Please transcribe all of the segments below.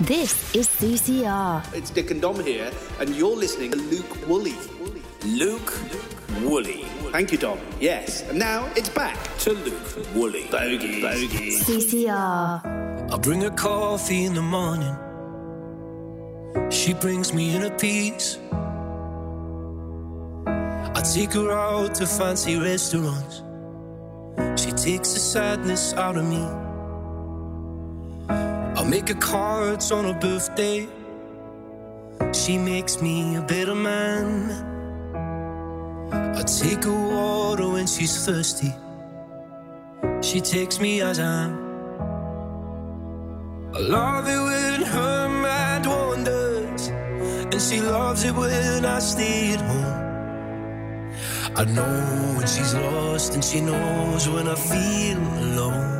This is CCR. It's Dick and Dom here, and you're listening to Luke Woolley. Luke Woolley. Thank you, Dom. Yes, and now it's back to Luke Woolley. Bogey. Bogey. CCR. I bring her coffee in the morning. She brings me in a piece. I take her out to fancy restaurants. She takes the sadness out of me. I make her cards on her birthday. She makes me a better man. I take her water when she's thirsty. She takes me as I am. I love it when her mind wanders, and she loves it when I stay at home. I know when she's lost, and she knows when I feel alone.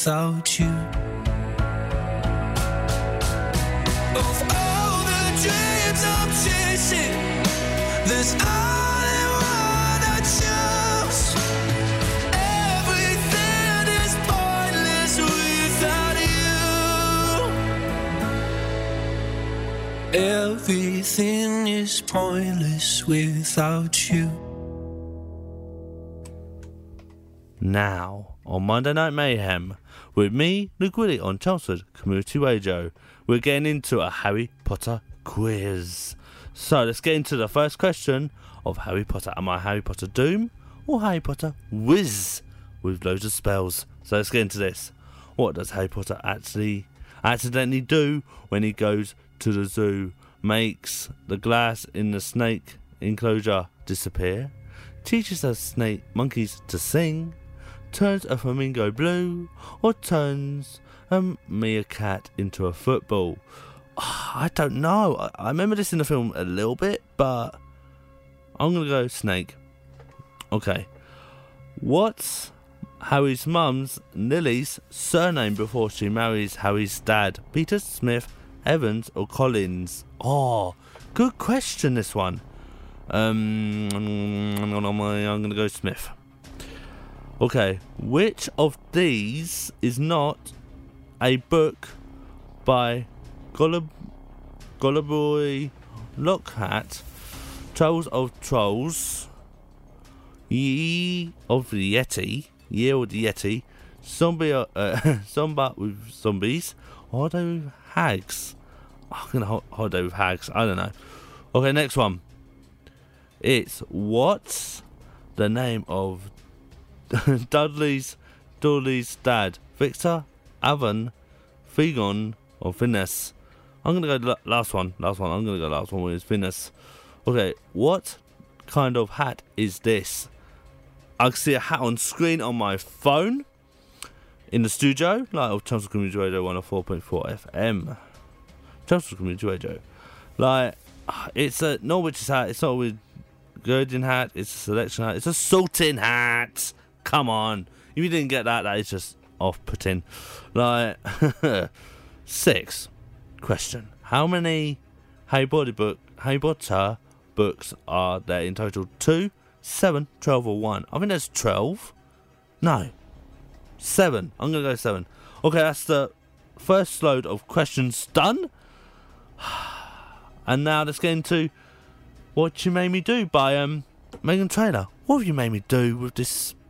Without you. Of all the dreams I'm chasing, there's only one I choose. Everything is pointless without you. Everything is pointless without you. Now, on Monday Night Mayhem, with me, Luke on Chelmsford Community Radio, we're getting into a Harry Potter quiz. So let's get into the first question of Harry Potter. Am I Harry Potter Doom or Harry Potter Whiz with loads of spells? So let's get into this. What does Harry Potter actually accidentally do when he goes to the zoo? Makes the glass in the snake enclosure disappear? Teaches the snake monkeys to sing? Turns a flamingo blue? Or turns a meerkat into a football? Ah, I don't know. I, I remember this in the film a little bit, but I'm gonna go snake. Okay. What's Harry's mum's Lily's surname before she marries Harry's dad? Peter Smith, Evans, or Collins? Oh, good question. This one. Um, I'm gonna go Smith. Okay, which of these is not a book by Gilderoy Lockhart, Trolls of Trolls, Ye of the Yeti, Year of the Yeti, Zombie, uh, with Zombies, Holiday with Hags. I'm gonna holiday with Hags, I don't know. Okay, next one. It's what's the name of Dudley's Dudley's dad? Victor, Avon, Figon, or Finesse? I'm gonna go la- last one. Last one. I'm gonna go last one with Finesse. Okay, what kind of hat is this? I can see a hat on screen on my phone in the studio, like of Chelmsford Community Radio 104.4 FM. Chelmsford Community Radio. Like, it's a Norwich's hat. It's not with Gurdon hat. It's a selection hat. It's a Sultan hat. Come on. If you didn't get that, that is just off putting. Like, six. Question. How many Harry Potter, book, books are there in total? Two, seven, twelve, or one? I think there's 12. No. Seven. I'm to go seven. Okay, that's the first load of questions done. And now let's get into What You Made Me Do by um Megan Taylor. What have you made me do with this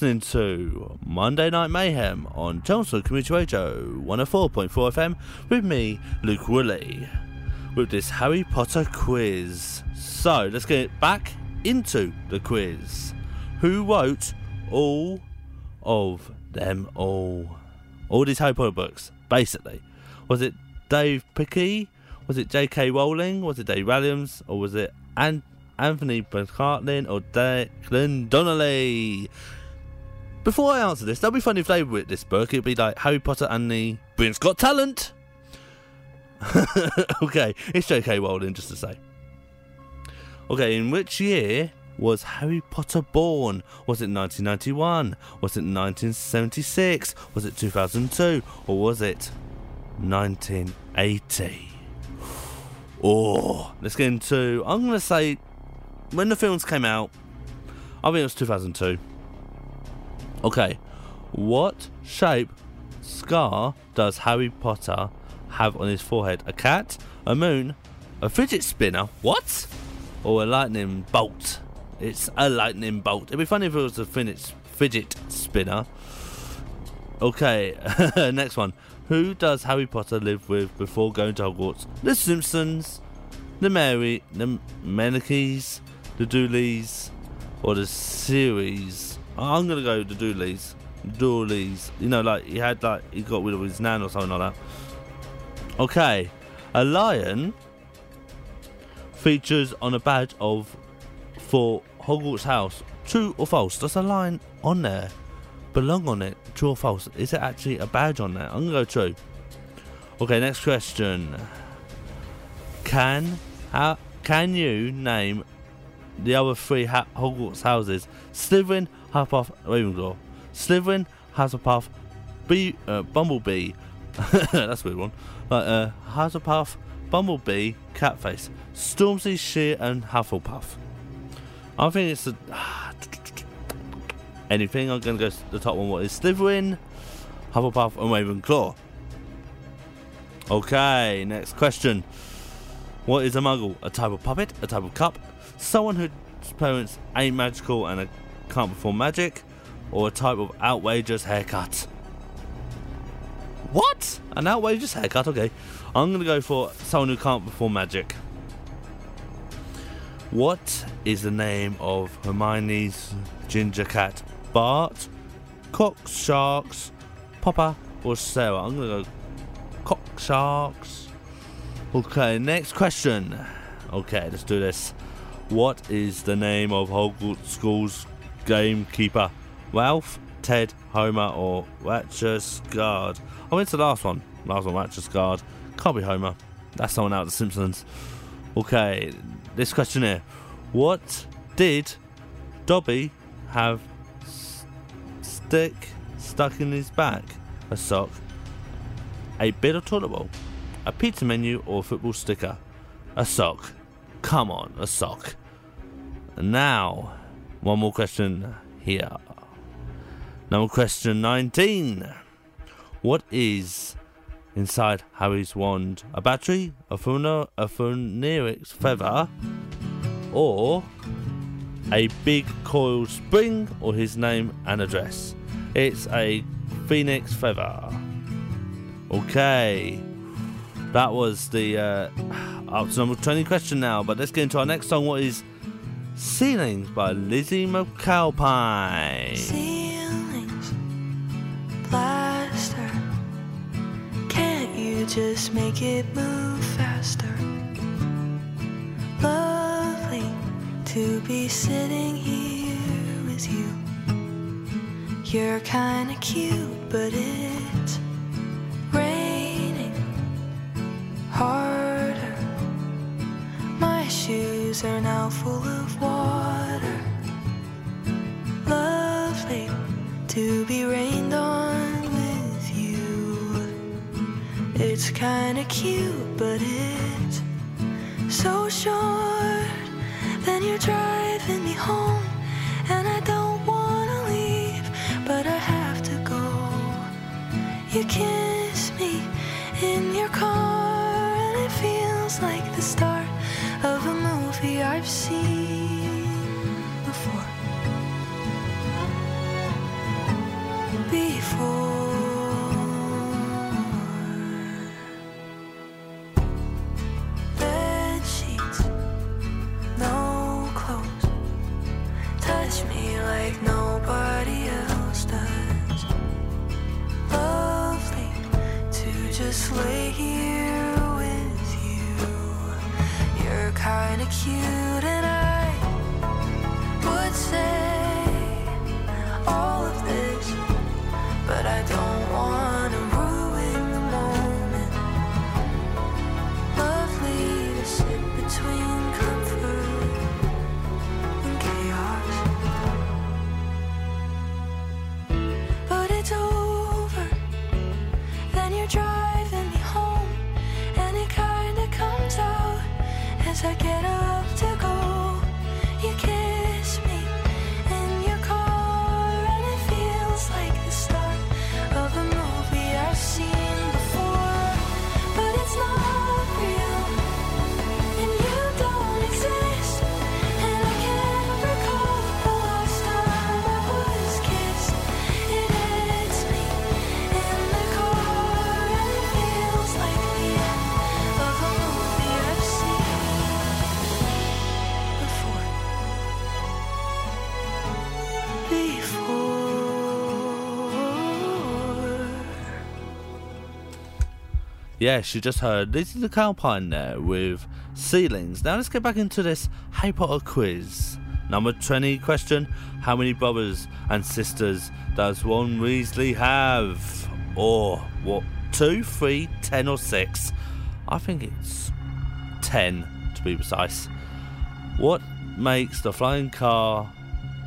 Listening to Monday Night Mayhem on Chelmsford Community Radio 104.4 FM with me, Luke Woolley, with this Harry Potter quiz. So let's get back into the quiz. Who wrote all of them all? All these Harry Potter books, basically. Was it Dav Pilkey? Was it J.K. Rowling? Was it Dave Williams? Or was it An- Anthony McCartney or Declan Donnelly? Before I answer this, that'd be funny if they wrote this book. It'd be like Harry Potter and the Britain's Got Talent. okay, it's J.K. Rowling, just to say. Okay, in which year was Harry Potter born? Was it 1991? Was it 1976? Was it 2002? Or was it 1980? Oh, let's get into. I'm going to say when the films came out, I think it was 2002. Okay, what shape scar does Harry Potter have on his forehead? A cat, a moon, a fidget spinner, what? Or a lightning bolt? It's a lightning bolt. It'd be funny if it was a fidget, spinner. Okay, next one. Who does Harry Potter live with before going to Hogwarts? The Simpsons, the Mary, the Menikeys, the Dooleys, or the series? I'm gonna go to Dooleys. Dooleys. You know, like he had like he got rid of his nan or something like that. Okay, a lion features on a badge of for Hogwarts House. True or false? Does a lion on there belong on it? True or false? Is it actually a badge on there? I'm gonna go true. Okay, next question. Can how can you name the other three ha- Hogwarts houses? Slytherin, Hufflepuff, Ravenclaw. Slytherin, Hufflepuff, uh, Bumblebee. That's a weird one. Like, uh, Hufflepuff, Bumblebee, Catface, Stormzy, Sheer, and Hufflepuff. I think it's a, anything. I'm gonna go s- the top one. What is Slytherin, Hufflepuff, and Ravenclaw? Okay, next question. What is a muggle? A type of puppet? A type of cup? Someone whose parents ain't magical and can't perform magic? Or a type of outrageous haircut? What? An outrageous haircut? Okay. I'm gonna go for someone who can't perform magic. What is the name of Hermione's ginger cat? Bart, Cox Sharks, Popper, or Sarah? I'm gonna go Cox Sharks. Okay, next question. Okay, let's do this. What is the name of Hogwarts School's gamekeeper? Ralph, Ted, Homer, or Ratchus Guard? I went to the last one. Last one, Ratchus Guard. Can't be Homer. That's someone out of The Simpsons. Okay, this question here. What did Dobby have stick stuck in his back? A sock, a bit of toilet roll, a pizza menu, or a football sticker? A sock. Come on, a sock. And now, one more question here. Number question 19. What is inside Harry's wand? A battery, a, phono- a phonetics feather, or a big coil spring, or his name and address? It's a phoenix feather. Okay. That was the uh, up to number 20 question now, but let's get into our next song. What is Ceilings by Lizzie McAlpine? ceilings plaster. Can't you just make it move faster? Lovely to be sitting here with you. You're kinda cute but it's raining harder my are now full of water lovely to be rained on with you. It's kinda cute, but it's so short. Then you're driving me home, and I don't wanna leave, but I have to go. You kiss lay here with you. You're kinda cute, Yes, you just heard This Lizzie McAlpine there with ceilings. Now let's get back into this Harry Potter quiz. Number 20 question How many brothers and sisters does Ron Weasley have? Or what? Two, three, ten, or six? I think it's 10 to be precise. What makes the flying car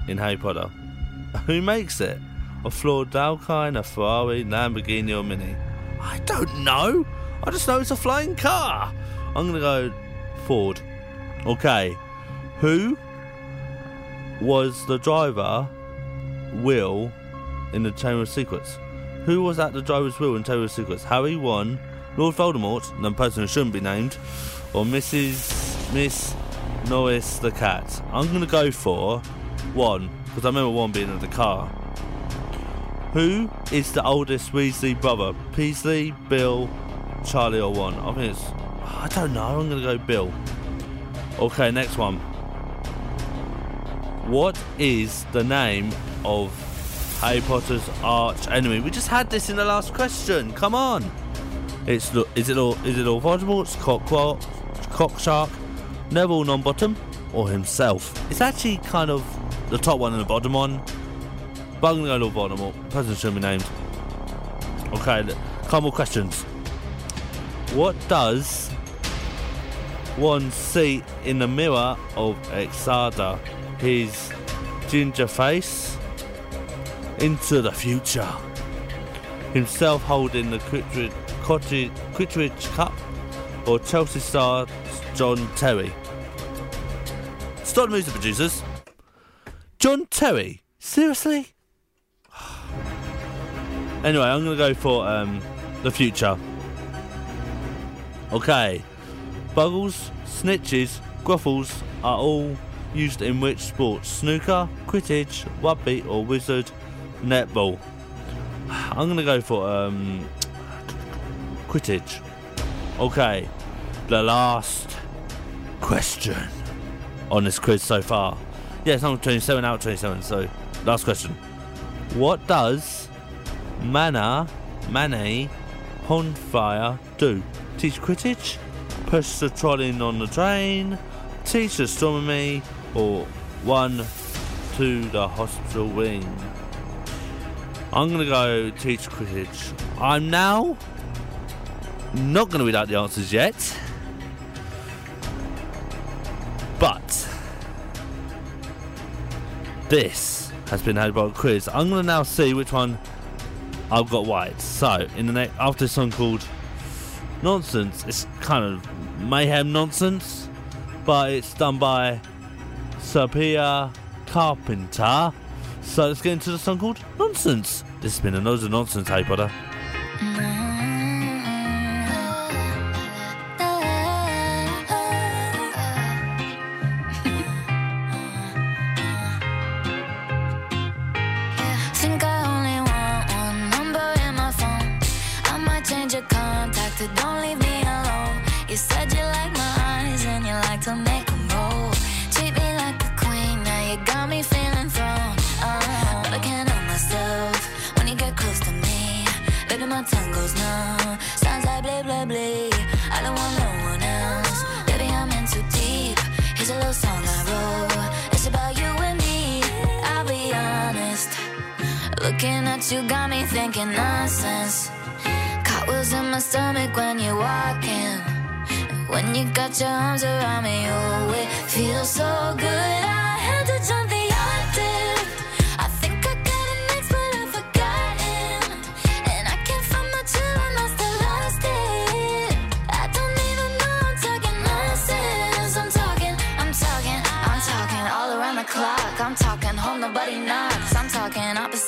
in Harry Potter? Who makes it? A Ford Dalkine, a Ferrari, Lamborghini, or Mini? I don't know. I just know it's a flying car. I'm gonna go Ford. Okay. Who was the driver Will in the Chamber of Secrets? Who was at the driver's wheel in Chamber of Secrets? Harry one, Lord Voldemort, the person who shouldn't be named, or Mrs. Miss Norris the cat? I'm gonna go for Ron because I remember Ron being in the car. Who is the oldest Weasley brother? Peasley, Bill, Charlie, or Ron? I think it's. I don't know. I'm gonna go Bill. Okay, next one. What is the name of Harry Potter's arch enemy? We just had this in the last question. Come on. It's is it all is it all Voldemort's cock cock shark, Neville Longbottom, or himself? It's actually kind of the top one and the bottom one. But I'm gonna go Lord Voldemort. Person should be named. Okay, couple more questions. What does one see in the mirror of Exada? His ginger face into the future. Himself holding the Quidditch Cup or Chelsea star John Terry. Stop the music producers. John Terry? Seriously? Anyway, I'm gonna go for um, the future. Okay. Buggles, snitches, gruffles are all used in which sports? Snooker, Quidditch, rugby, or wizard netball? I'm gonna go for um, Quidditch. Okay. The last question on this quiz so far. Yeah, it's number 27 out of 27, so last question. What does Mana, Mane, Honfire do? Teach Quidditch? Push the trolling on the train? Teach astronomy? Or one to the hospital wing? I'm gonna go teach Quidditch. I'm now not gonna read out the answers yet. But this has been Potter quiz. I'm gonna now see which one I've got right. So in the next after a song called Nonsense, it's kind of mayhem nonsense, but it's done by Sophia Carpenter. So let's get into the song called Nonsense. This has been another nonsense, Harry Potter. Mm,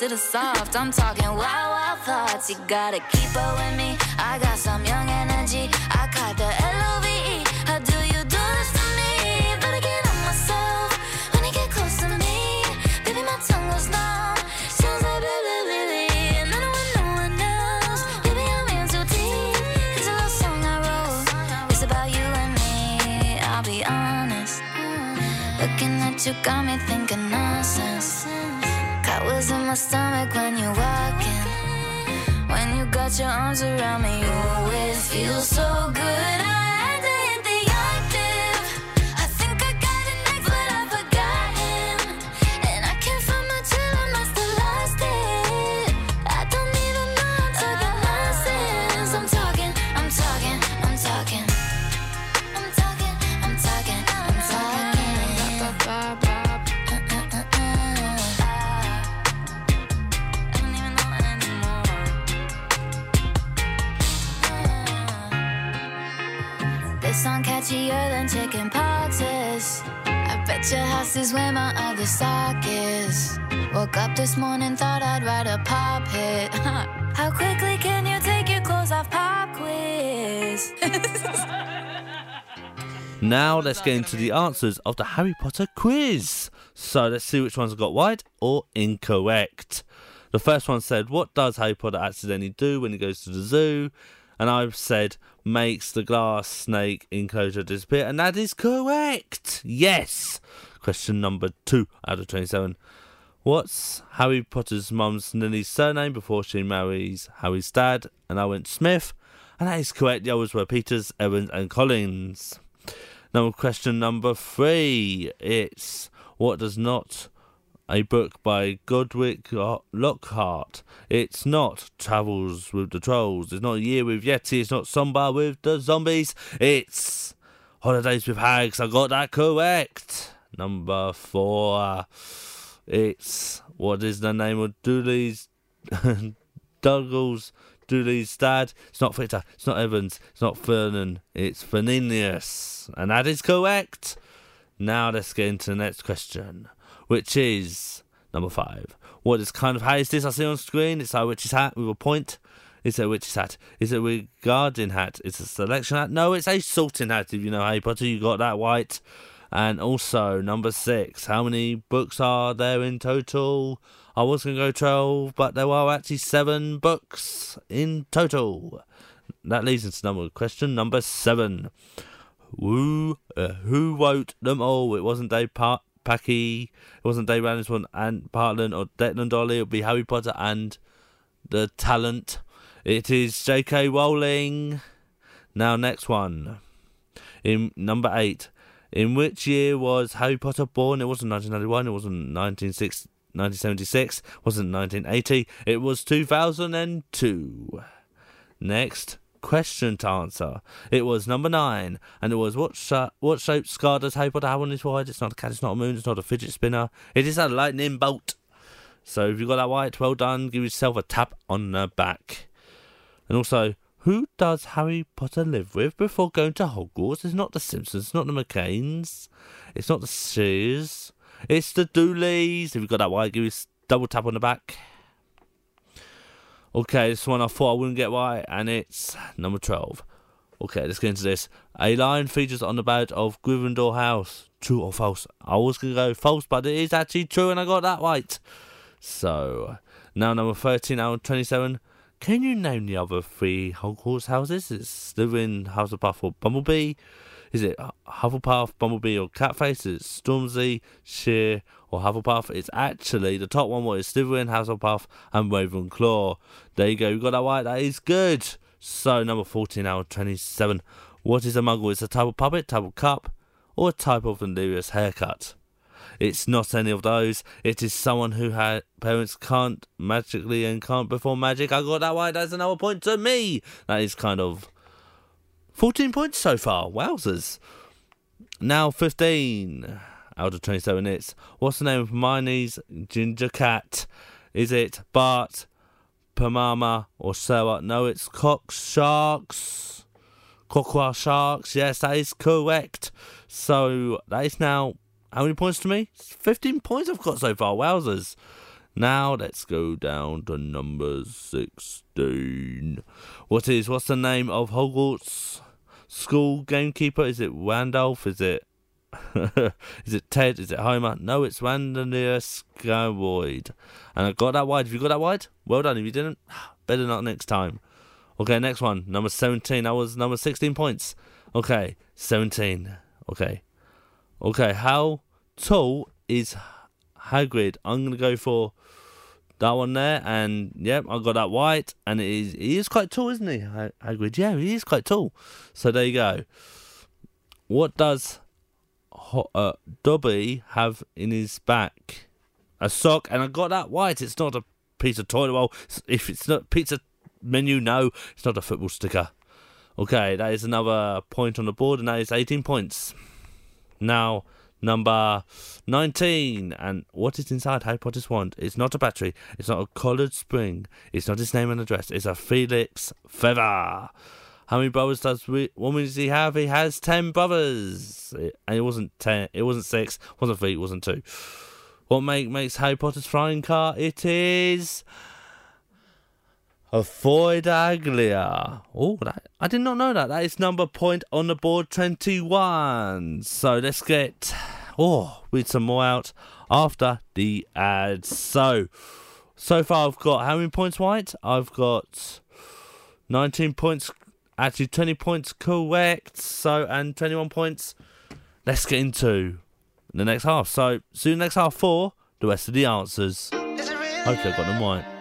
opposite of soft. I'm talking wild, wild thoughts. You gotta keep up with me. I got some young energy. I got the L O V E. How do you do this to me? Better get on myself when you get close to me. Baby, my tongue goes numb. Sounds like blah, blah. And I don't want no one else. Baby, I'm in too deep. Here's a little song I wrote. It's about you and me. I'll be honest. Looking at you got me thinking nonsense. In my stomach when you're walking. When you got got your arms around me, you always feel so good. I This catchier than chicken poxes. I bet your house is where my other sock is. Woke up this morning, thought I'd write a pop hit. How quickly can you take your clothes off? Pop quiz. Now let's get into the answers of the Harry Potter quiz. So let's see which ones got right or incorrect. The first one said, What does Harry Potter accidentally do when he goes to the zoo? And I've said, Makes the glass snake enclosure disappear. And that is correct. Yes. Question number two out of 27. What's Harry Potter's mum's Lily's surname before she marries Harry's dad? And I went Smith. And that is correct. The others were Peters, Evans, and Collins. Now, question number three. It's what does not a book by Godwick Lockhart. It's not Travels with the Trolls. It's not Year with Yeti. It's not Sombar with the Zombies. It's Holidays with Hags. I got that correct. Number four. It's what is the name of Dooley's Douglas Dooley's dad? It's not Victor. It's not Evans. It's not Vernon. It's Ferninius. And that is correct. Now let's get into the next question, which is number five. What is kind of hat is this I see on screen? It's a witch's hat with a point. It's a witch's hat. Is it a guardian hat? It's a selection hat. No, it's a sorting hat. If you know Harry Potter, you got that white. And also number six. How many books are there in total? I was going to go twelve, but there are actually seven books in total. That leads into number question number seven. Who uh, who wrote them all? It wasn't Dave pa- Packy, it wasn't Dave Anderson and Partland or Declan Dolly. It would be Harry Potter and the talent. It is J.K. Rowling. Now, next one. In number eight. In which year was Harry Potter born? It wasn't 1991. It wasn't 1960, 1976. It wasn't 1980. It was 2002. Next question to answer. It was number nine, and it was what sh- what shape scar does Harry Potter have on his forehead? It's not a cat, it's not a moon, it's not a fidget spinner. It is a lightning bolt. So if you got that right, well done. Give yourself a tap on the back. And also, who does Harry Potter live with before going to Hogwarts? It's not the Simpsons, it's not the McCains, it's not the Sears, it's the Dooleys. If you got that right, give a double tap on the back. Okay, this one I thought I wouldn't get right, and it's number 12. Okay, let's get into this. A lion features on the badge of Gryffindor House. True or false? I was going to go false, but it is actually true, and I got that right. So, now number 13 out of 27. Can you name the other three Hogwarts houses? It's Slytherin, Hufflepuff, or Bumblebee? Is it Hufflepuff, Bumblebee, or Catface? Is it Stormzy, Sheer, or Hufflepuff? It's actually the top one was Slytherin, Hufflepuff, and Ravenclaw. There you go, you got that right. That is good. So number 14 out of 27. What is a muggle? It's a type of puppet, type of cup, or a type of hilarious haircut. It's not any of those. It is someone who had parents can't magically and can't perform magic. I got that right. That's another point to me. That is kind of 14 points so far. Wowzers. Now 15 out of 27. It's what's the name of Hermione's ginger cat? Is it Bart, Pamama, or Sarah? No, it's Cock Sharks. Cockwa Sharks. Yes, that is correct. So that is now how many points to me? 15 points I've got so far. Wowzers. Now let's go down to number 16. What is, what's the name of Hogwarts school gamekeeper? Is it Randolph? Is it, is it Ted? Is it Homer? No, it's Randomir Skyroid. And I got that wide. Have you got that wide, well done. If you didn't, better not next time. Okay, next one. Number 17. That was number 16 points. Okay, 17. Okay. Okay, how tall is Hagrid? I'm going to go for that one there. And, yep, I got that white. And it is, he is quite tall, isn't he, Hagrid? Yeah, he is quite tall. So there you go. What does uh, Dobby have in his back a sock, and I got that white. It's not a piece of toilet roll. If it's not pizza menu, no, it's not a football sticker. Okay, that is another point on the board, and that is 18 points. Now, number 19. And what is inside Harry Potter's wand? It's not a battery, it's not a collared spring, it's not his name and address, it's a Felix Feather. How many brothers does we, woman does he have? He has ten brothers, it, and it wasn't ten. It wasn't six. wasn't three. wasn't two. What make makes Harry Potter's flying car? It is a Ford Anglia. Oh, I did not know that. That is number point on the board twenty-one. So let's get oh with some more out after the ads. So so far I've got how many points white? I've got 19 points Actually, 20 points correct. So, and 21 points. Let's get into the next half. So, soon next half four. the rest of the answers. Hopefully, I got them right.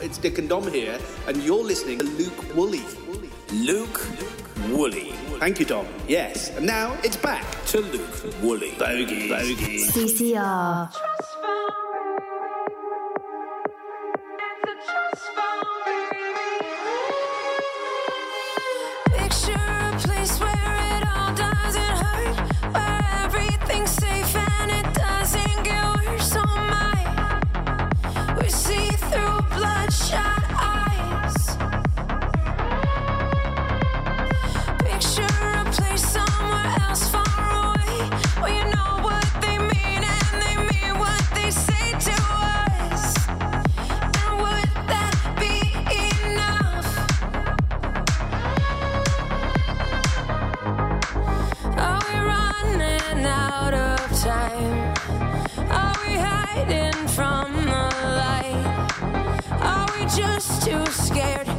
It's Dick and Dom here, and you're listening to Luke Woolley. Luke Woolley. Thank you, Dom. Yes. And now it's back to Luke Woolley. Bogey. Bogey. CCR. Just too scared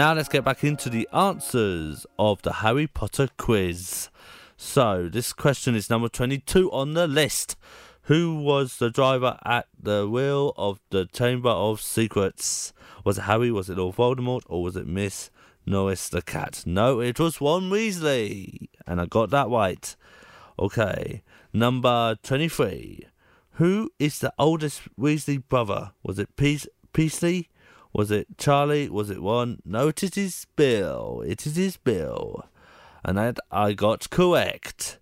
Now let's get back into the answers of the Harry Potter quiz. So, this question is number 22 on the list. Who was the driver at the wheel of the Chamber of Secrets? Was it Harry, was it Lord Voldemort, or was it Miss Norris the cat? No, it was Ron Weasley. And I got that right. Okay, number 23. Who is the oldest Weasley brother? Was it Peasley? Was it Charlie? Was it one? No, it is Bill. It is his Bill. And that I got correct.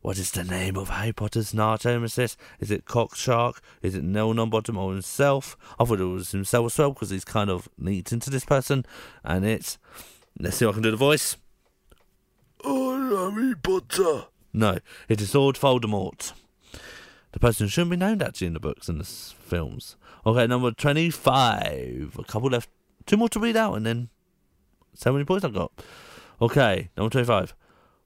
What is the name of Harry Potter's nemesis? Is it Cock Shark? Is it Neil Longbottom or himself? I thought it was himself as well because he's kind of neat into this person. And it's. Let's see if I can do the voice. Oh, Harry Potter. No, it is Lord Voldemort. The person shouldn't be named actually in the books and the films. Okay, number 25. A couple left. Two more to read out and then. So many points I've got. Okay, number 25.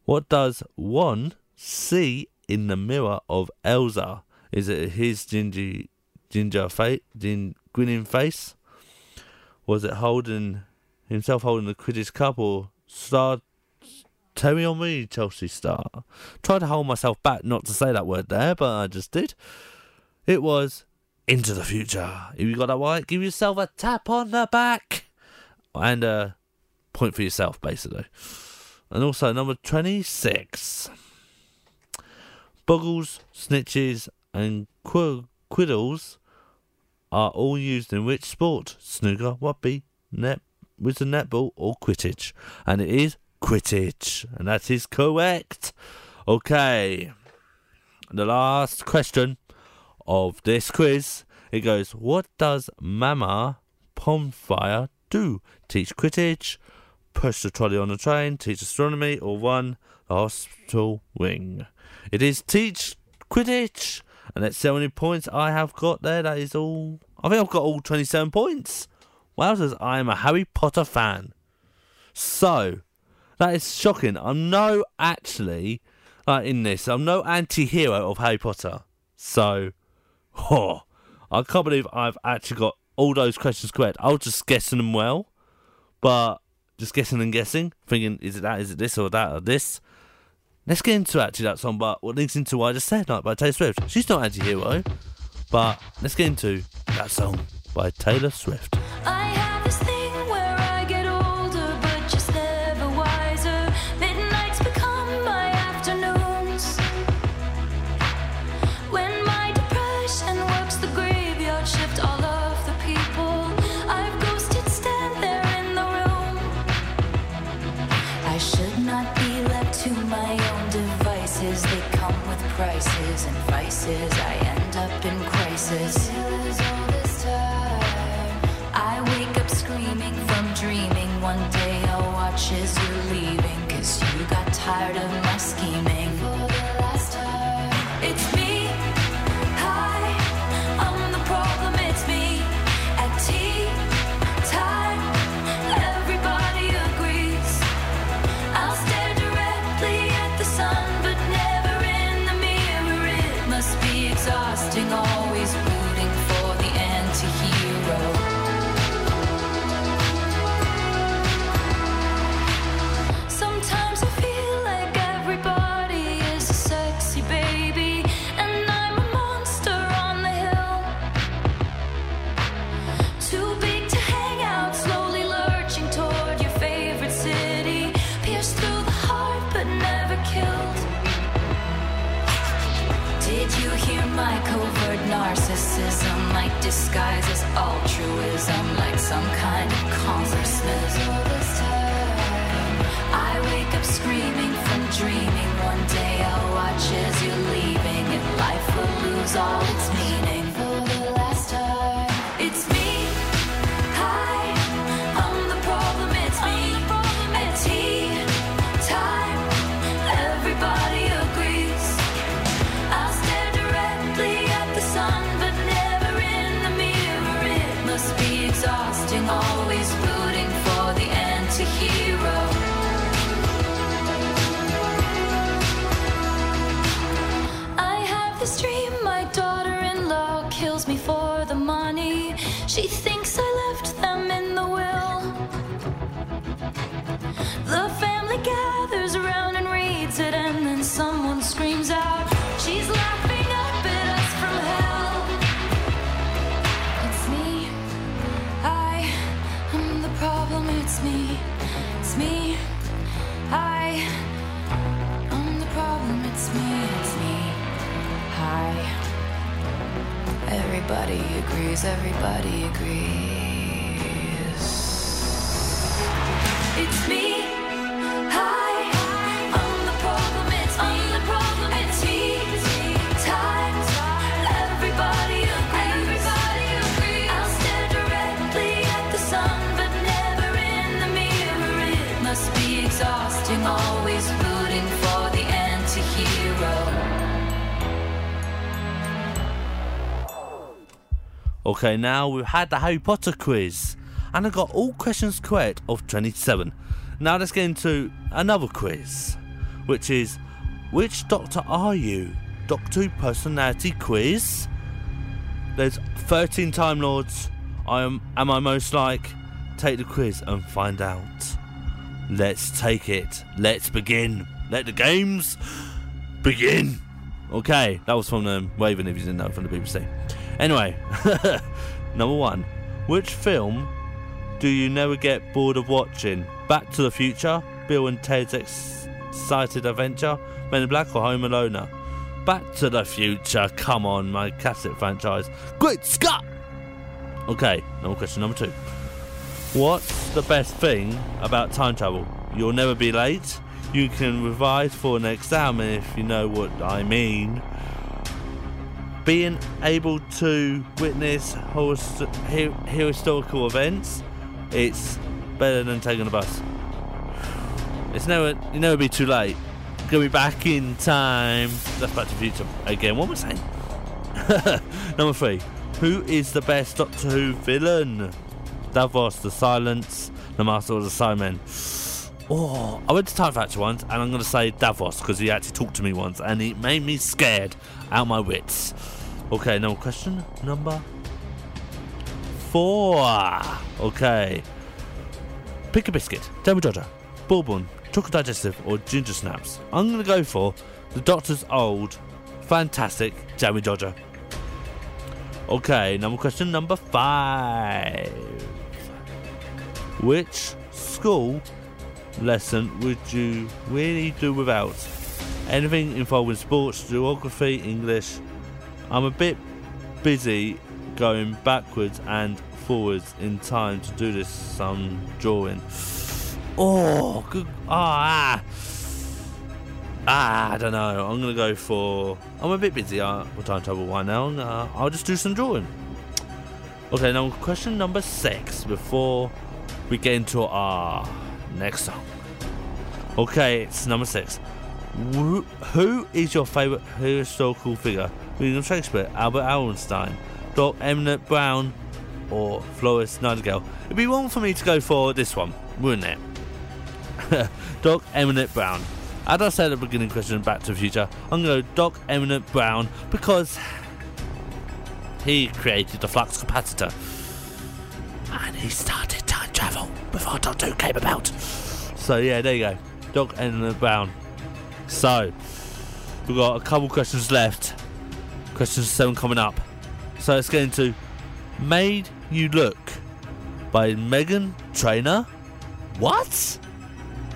What does one see in the mirror of Elsa? Is it his ginger, ginger face, gin, grinning face? Was it holding himself holding the Quidditch cup or Star Terry on me, Chelsea Star? Tried to hold myself back not to say that word there, but I just did. It was into the future. If you got that right, give yourself a tap on the back and a point for yourself, basically. And also number twenty-six. Buggles, snitches, and qu- quiddles are all used in which sport? Snooker, rugby, net, the netball, or Quidditch? And it is Quidditch, and that is correct. Okay, the last question of this quiz. It goes, What does Mama Pomfrey do? Teach Quidditch, push the trolley on the train, teach astronomy, or one, the hospital wing. It is teach Quidditch. And that's how many points I have got there. That is all. I think I've got all 27 points. Wowzers, I am a Harry Potter fan. So, that is shocking. I'm no actually like in this. I'm no anti-hero of Harry Potter. So, oh, I can't believe I've actually got all those questions correct. I was just guessing them well, but just guessing and guessing, thinking is it that, is it this or that or this. Let's get into actually that song, but what links into what I just said, like by Taylor Swift. She's not anti-hero, but let's get into that song by Taylor Swift. My covert narcissism? Like disguise as altruism, like some kind of congressman. I wake up screaming from dreaming. One day I'll watch as you're leaving, and life will lose all Everybody agrees. Everybody agrees. It's me. Okay, now we've had the Harry Potter quiz, and I got all questions correct of 27. Now let's get into another quiz, which is Which Doctor are you? Doctor Who Personality Quiz. There's 13 Time Lords. I am, am I most like? Take the quiz and find out. Let's take it. Let's begin. Let the games begin. Okay, that was from um, Raven, if you didn't know, from the BBC. Anyway, number one. Which film do you never get bored of watching? Back to the Future, Bill and Ted's Excited Adventure, Men in Black, or Home Alone? Back to the Future, come on, my cassette franchise. Great Scott! Okay, now question number two. What's the best thing about time travel? You'll never be late. You can revise for an exam if you know what I mean. Being able to witness historical events, it's better than taking a bus. It's never, you never be too late. Gonna be back in time. That's Back to the Future again. What was I saying? Number three. Who is the best Doctor Who villain? Davros, the Silence, the Master of the Cybermen. Oh, I went to Time Fracture once, and I'm going to say Davros because he actually talked to me once, and it made me scared out my wits. Okay, now question number four. Okay, pick a biscuit, Double Dodger, Bourbon, Chocolate Digestive, or Ginger Snaps. I'm going to go for the Doctor's old, fantastic Jammy Dodger. Okay, number question number five. Which school lesson would you really do without? Anything involving sports, geography, English. I'm a bit busy going backwards and forwards in time to do this some drawing. Oh, good. Ah, ah, I don't know. I'm gonna go for. I'm a bit busy uh, with time travel right now. Uh, I'll just do some drawing. Okay, now question number six before we get into our next song. Okay, it's number six. Wh- Who is your favourite historical figure? William Shakespeare, Albert Einstein, Doc Emmett Brown, or Florence Nightingale? It'd be wrong for me to go for this one, wouldn't it? Doc Emmett Brown. As I said at the beginning question, Back to the Future, I'm going to go Doc Emmett Brown because he created the flux capacitor and he started time travel before Doctor Who came about. So yeah, there you go, Doc Emmett Brown. So we've got a couple questions left. Question seven coming up. So let's get into "Made You Look" by Meghan Trainor. What?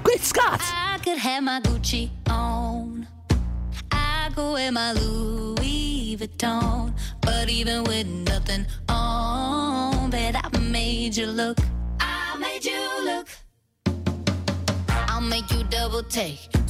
Great Scott! I could have my Gucci on. I wear my Louis Vuitton. But even with nothing on, bet I made you look. I made you look. I'll make you double take.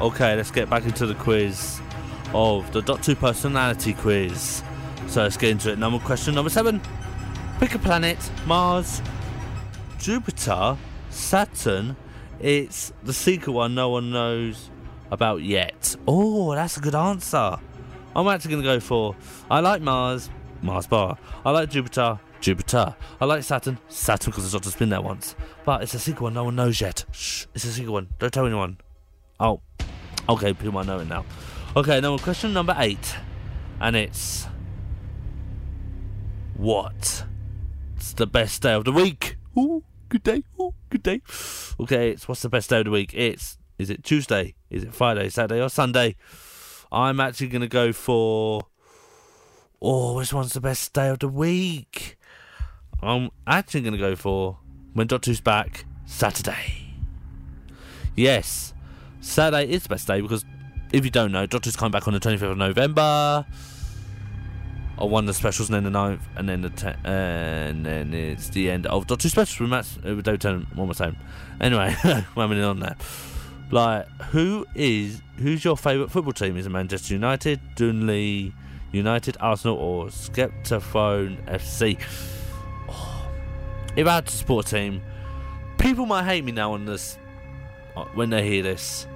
Okay, let's get back into the quiz of the Dot 2 personality quiz. So let's get into it. Number question number seven. Pick a planet, Mars, Jupiter, Saturn. It's the secret one no one knows about yet. Oh, that's a good answer. I'm actually going to go for I like Mars, Mars bar. I like Jupiter, Jupiter. I like Saturn, Saturn because the Doctor's been there once. But it's a secret one no one knows yet. Shh, it's a secret one. Don't tell anyone. Oh, okay, people might know it now. Okay, now question number eight. And it's. What what's the best day of the week? Ooh, good day. Ooh, good day. Okay, it's what's the best day of the week? It's is it Tuesday? Is it Friday, Saturday, or Sunday? I'm actually gonna go for. Oh, which one's the best day of the week? I'm actually gonna go for when Doctor Who's back, Saturday. Yes, Saturday is the best day because if you don't know, Doctor Who's coming back on the 25th of November. I won the specials and then the 9th, and then the te- and then it's the end of Doctor specials with Matt uh, with David Tennant one more time. Anyway, ramming on there. Like, who is who's your favourite football team? Is it Manchester United, Dunley United, Arsenal, or Skeptophone FC? Oh, if I had to support a team, people might hate me now on this uh, when they hear this.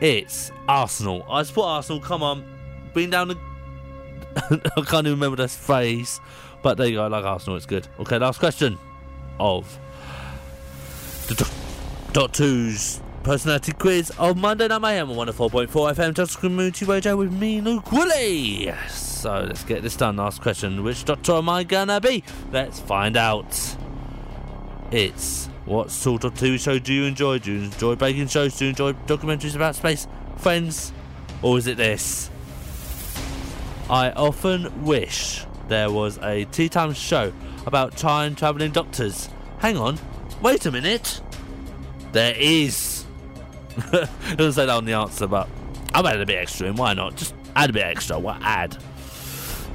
It's Arsenal. I support Arsenal. Come on, been down the. I can't even remember this phrase, but there you go. I like Arsenal. It's good. Okay, last question of the Doctor Who's personality quiz of Monday Night Mayhem on 104.4 FM Doctor Community Radio with me, Luke Woolley. So let's get this done. Last question: Which Doctor am I gonna be? Let's find out. It's what sort of TV show do you enjoy? Do you enjoy baking shows? Do you enjoy documentaries about space, friends, or is it this? I often wish there was a tea time show about time traveling doctors. Hang on, wait a minute. There is. doesn't say that on the answer, but I've added a bit extra in. Why not? Just add a bit extra. What add?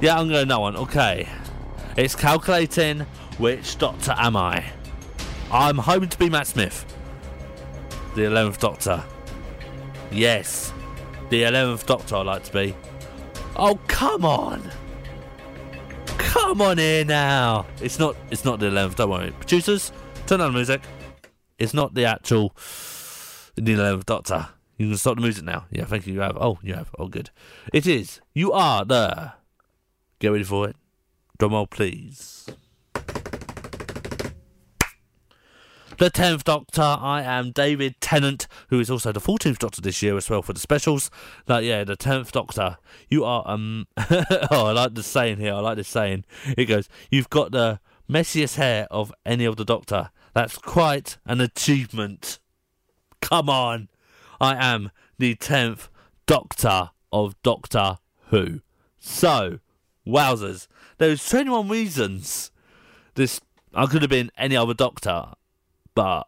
Yeah, I'm going no one. Okay. It's calculating which doctor am I. I'm hoping to be Matt Smith, the 11th Doctor. Yes, the 11th Doctor I'd like to be. Oh, come on! Come on here now! It's not It's not the 11th, don't worry. Producers, turn on the music. It's not the actual the 11th Doctor. You can stop the music now. Yeah, thank you. You have. Oh, you have. Oh, good. It is. You are there. Get ready for it. Drum roll, please. The 10th Doctor, I am David Tennant, who is also the 14th Doctor this year as well for the specials. Like, yeah, the 10th Doctor. You are, um, oh, I like the saying here, I like this saying. It goes, You've got the messiest hair of any of the Doctor. That's quite an achievement. Come on. I am the 10th Doctor of Doctor Who. So, wowzers. There's 21 reasons this I could have been any other Doctor, but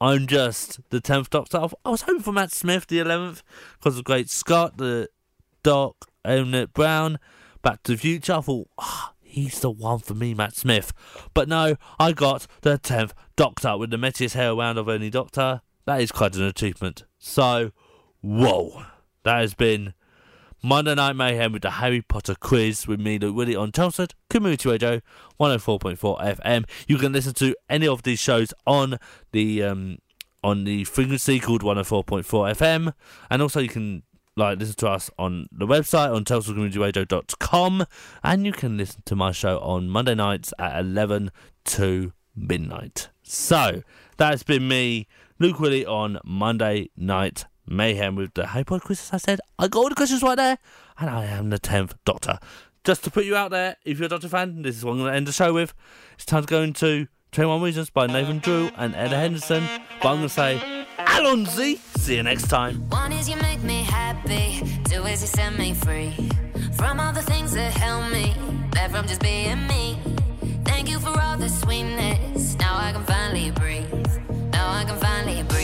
I'm just the 10th Doctor. I was hoping for Matt Smith, the 11th, because of Great Scott, the Doc, Emmett Brown, Back to the Future. I thought, ah, he's the one for me, Matt Smith. But no, I got the 10th Doctor with the messiest hair around of any Doctor. That is quite an achievement. So, whoa. That has been Monday Night Mayhem with the Harry Potter quiz with me, Luke Woolley, on Chelmsford Community Radio 104.4 FM. You can listen to any of these shows on the um, on the frequency called 104.4 FM, and also you can like listen to us on the website on chelmsfordcommunityradio.com, and you can listen to my show on Monday nights at 11 to midnight. So that has been me, Luke Woolley, on Monday Night Mayhem with the Harry Potter quiz. As I said, I got all the questions right there, and I am the 10th Doctor. Just to put you out there, if you're a Doctor fan, this is what I'm going to end the show with. It's time to go into 21 Reasons by Nathan Dawe and Ella Henderson. But I'm going to say, Allons-y. See you next time. One is you make me happy, two is you set me free from all the things that held me back from just being me. Thank you for all the sweetness. Now I can finally breathe. Now I can finally breathe.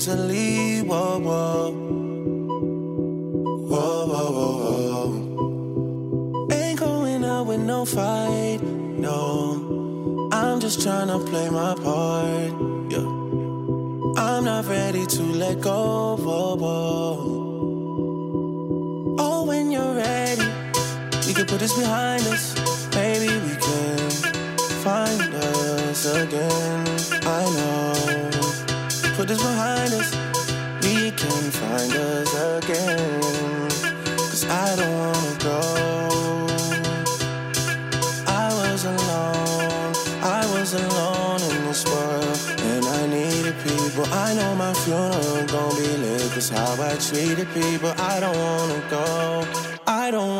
easily. Whoa, whoa. Whoa, whoa, whoa, whoa. Ain't going out with no fight, no. I'm just trying to play my part, yeah. I'm not ready to let go, whoa, whoa. Oh, when you're ready, we can put this behind us. Needed me, but I don't wanna go. I don't